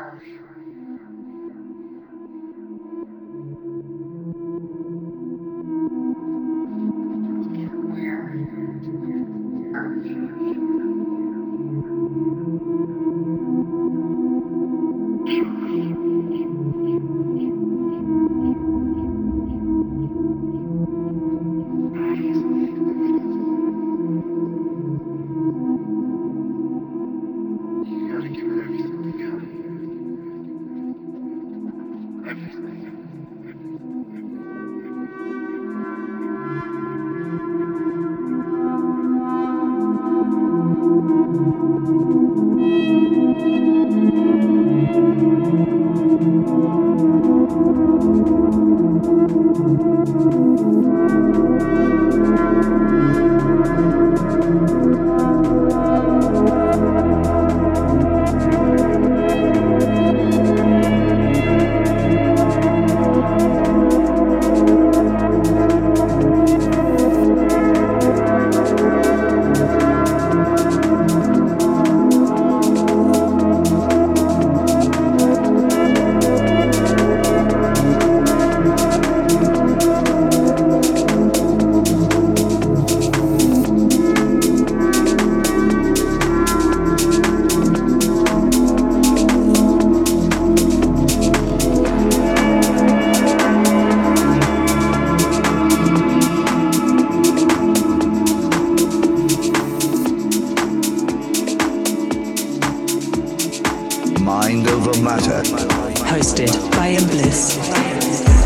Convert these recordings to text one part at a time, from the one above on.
Amém. by Bliss.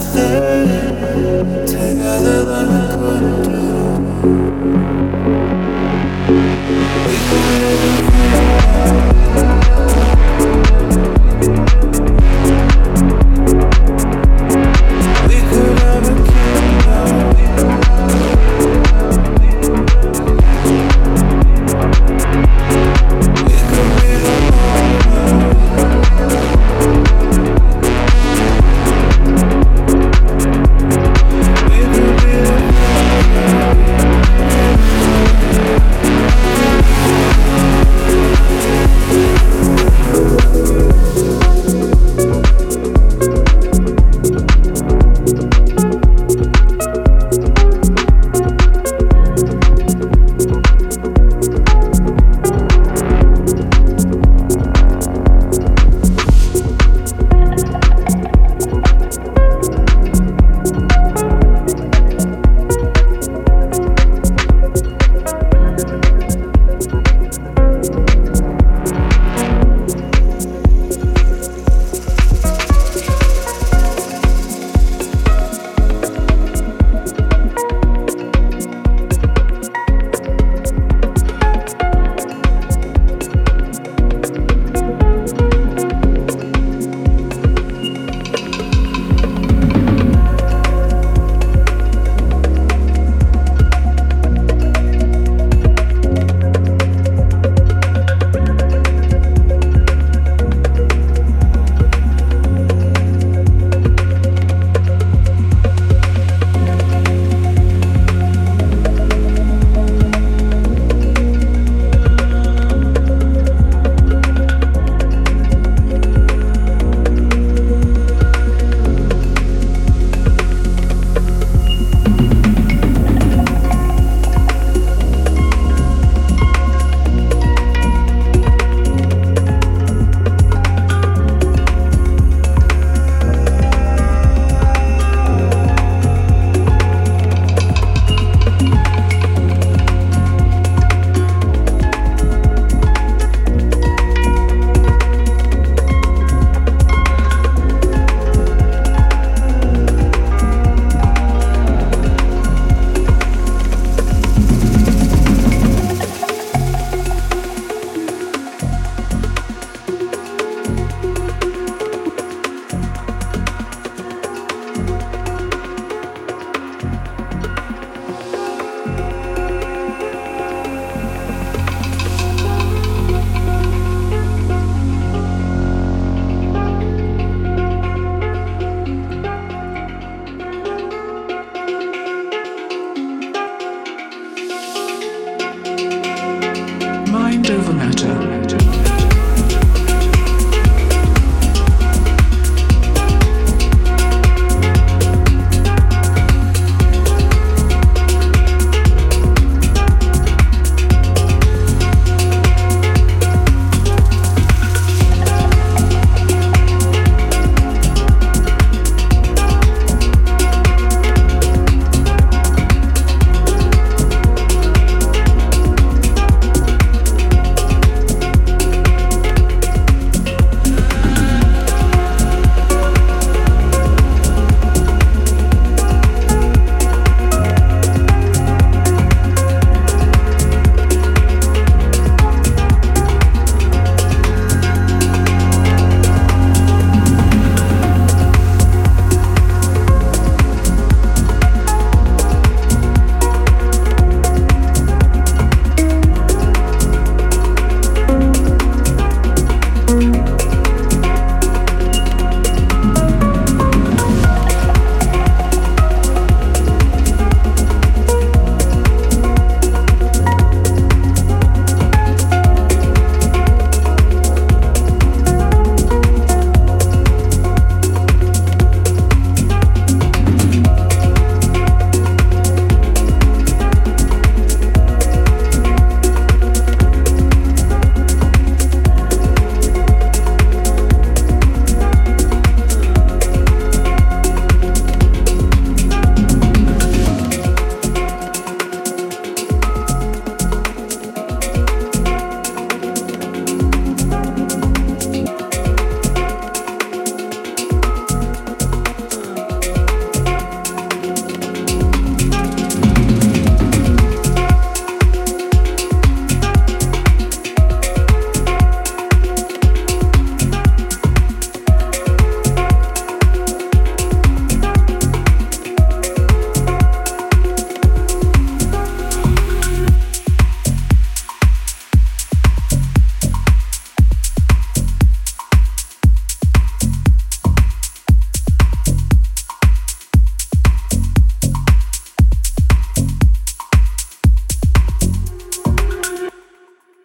together, together.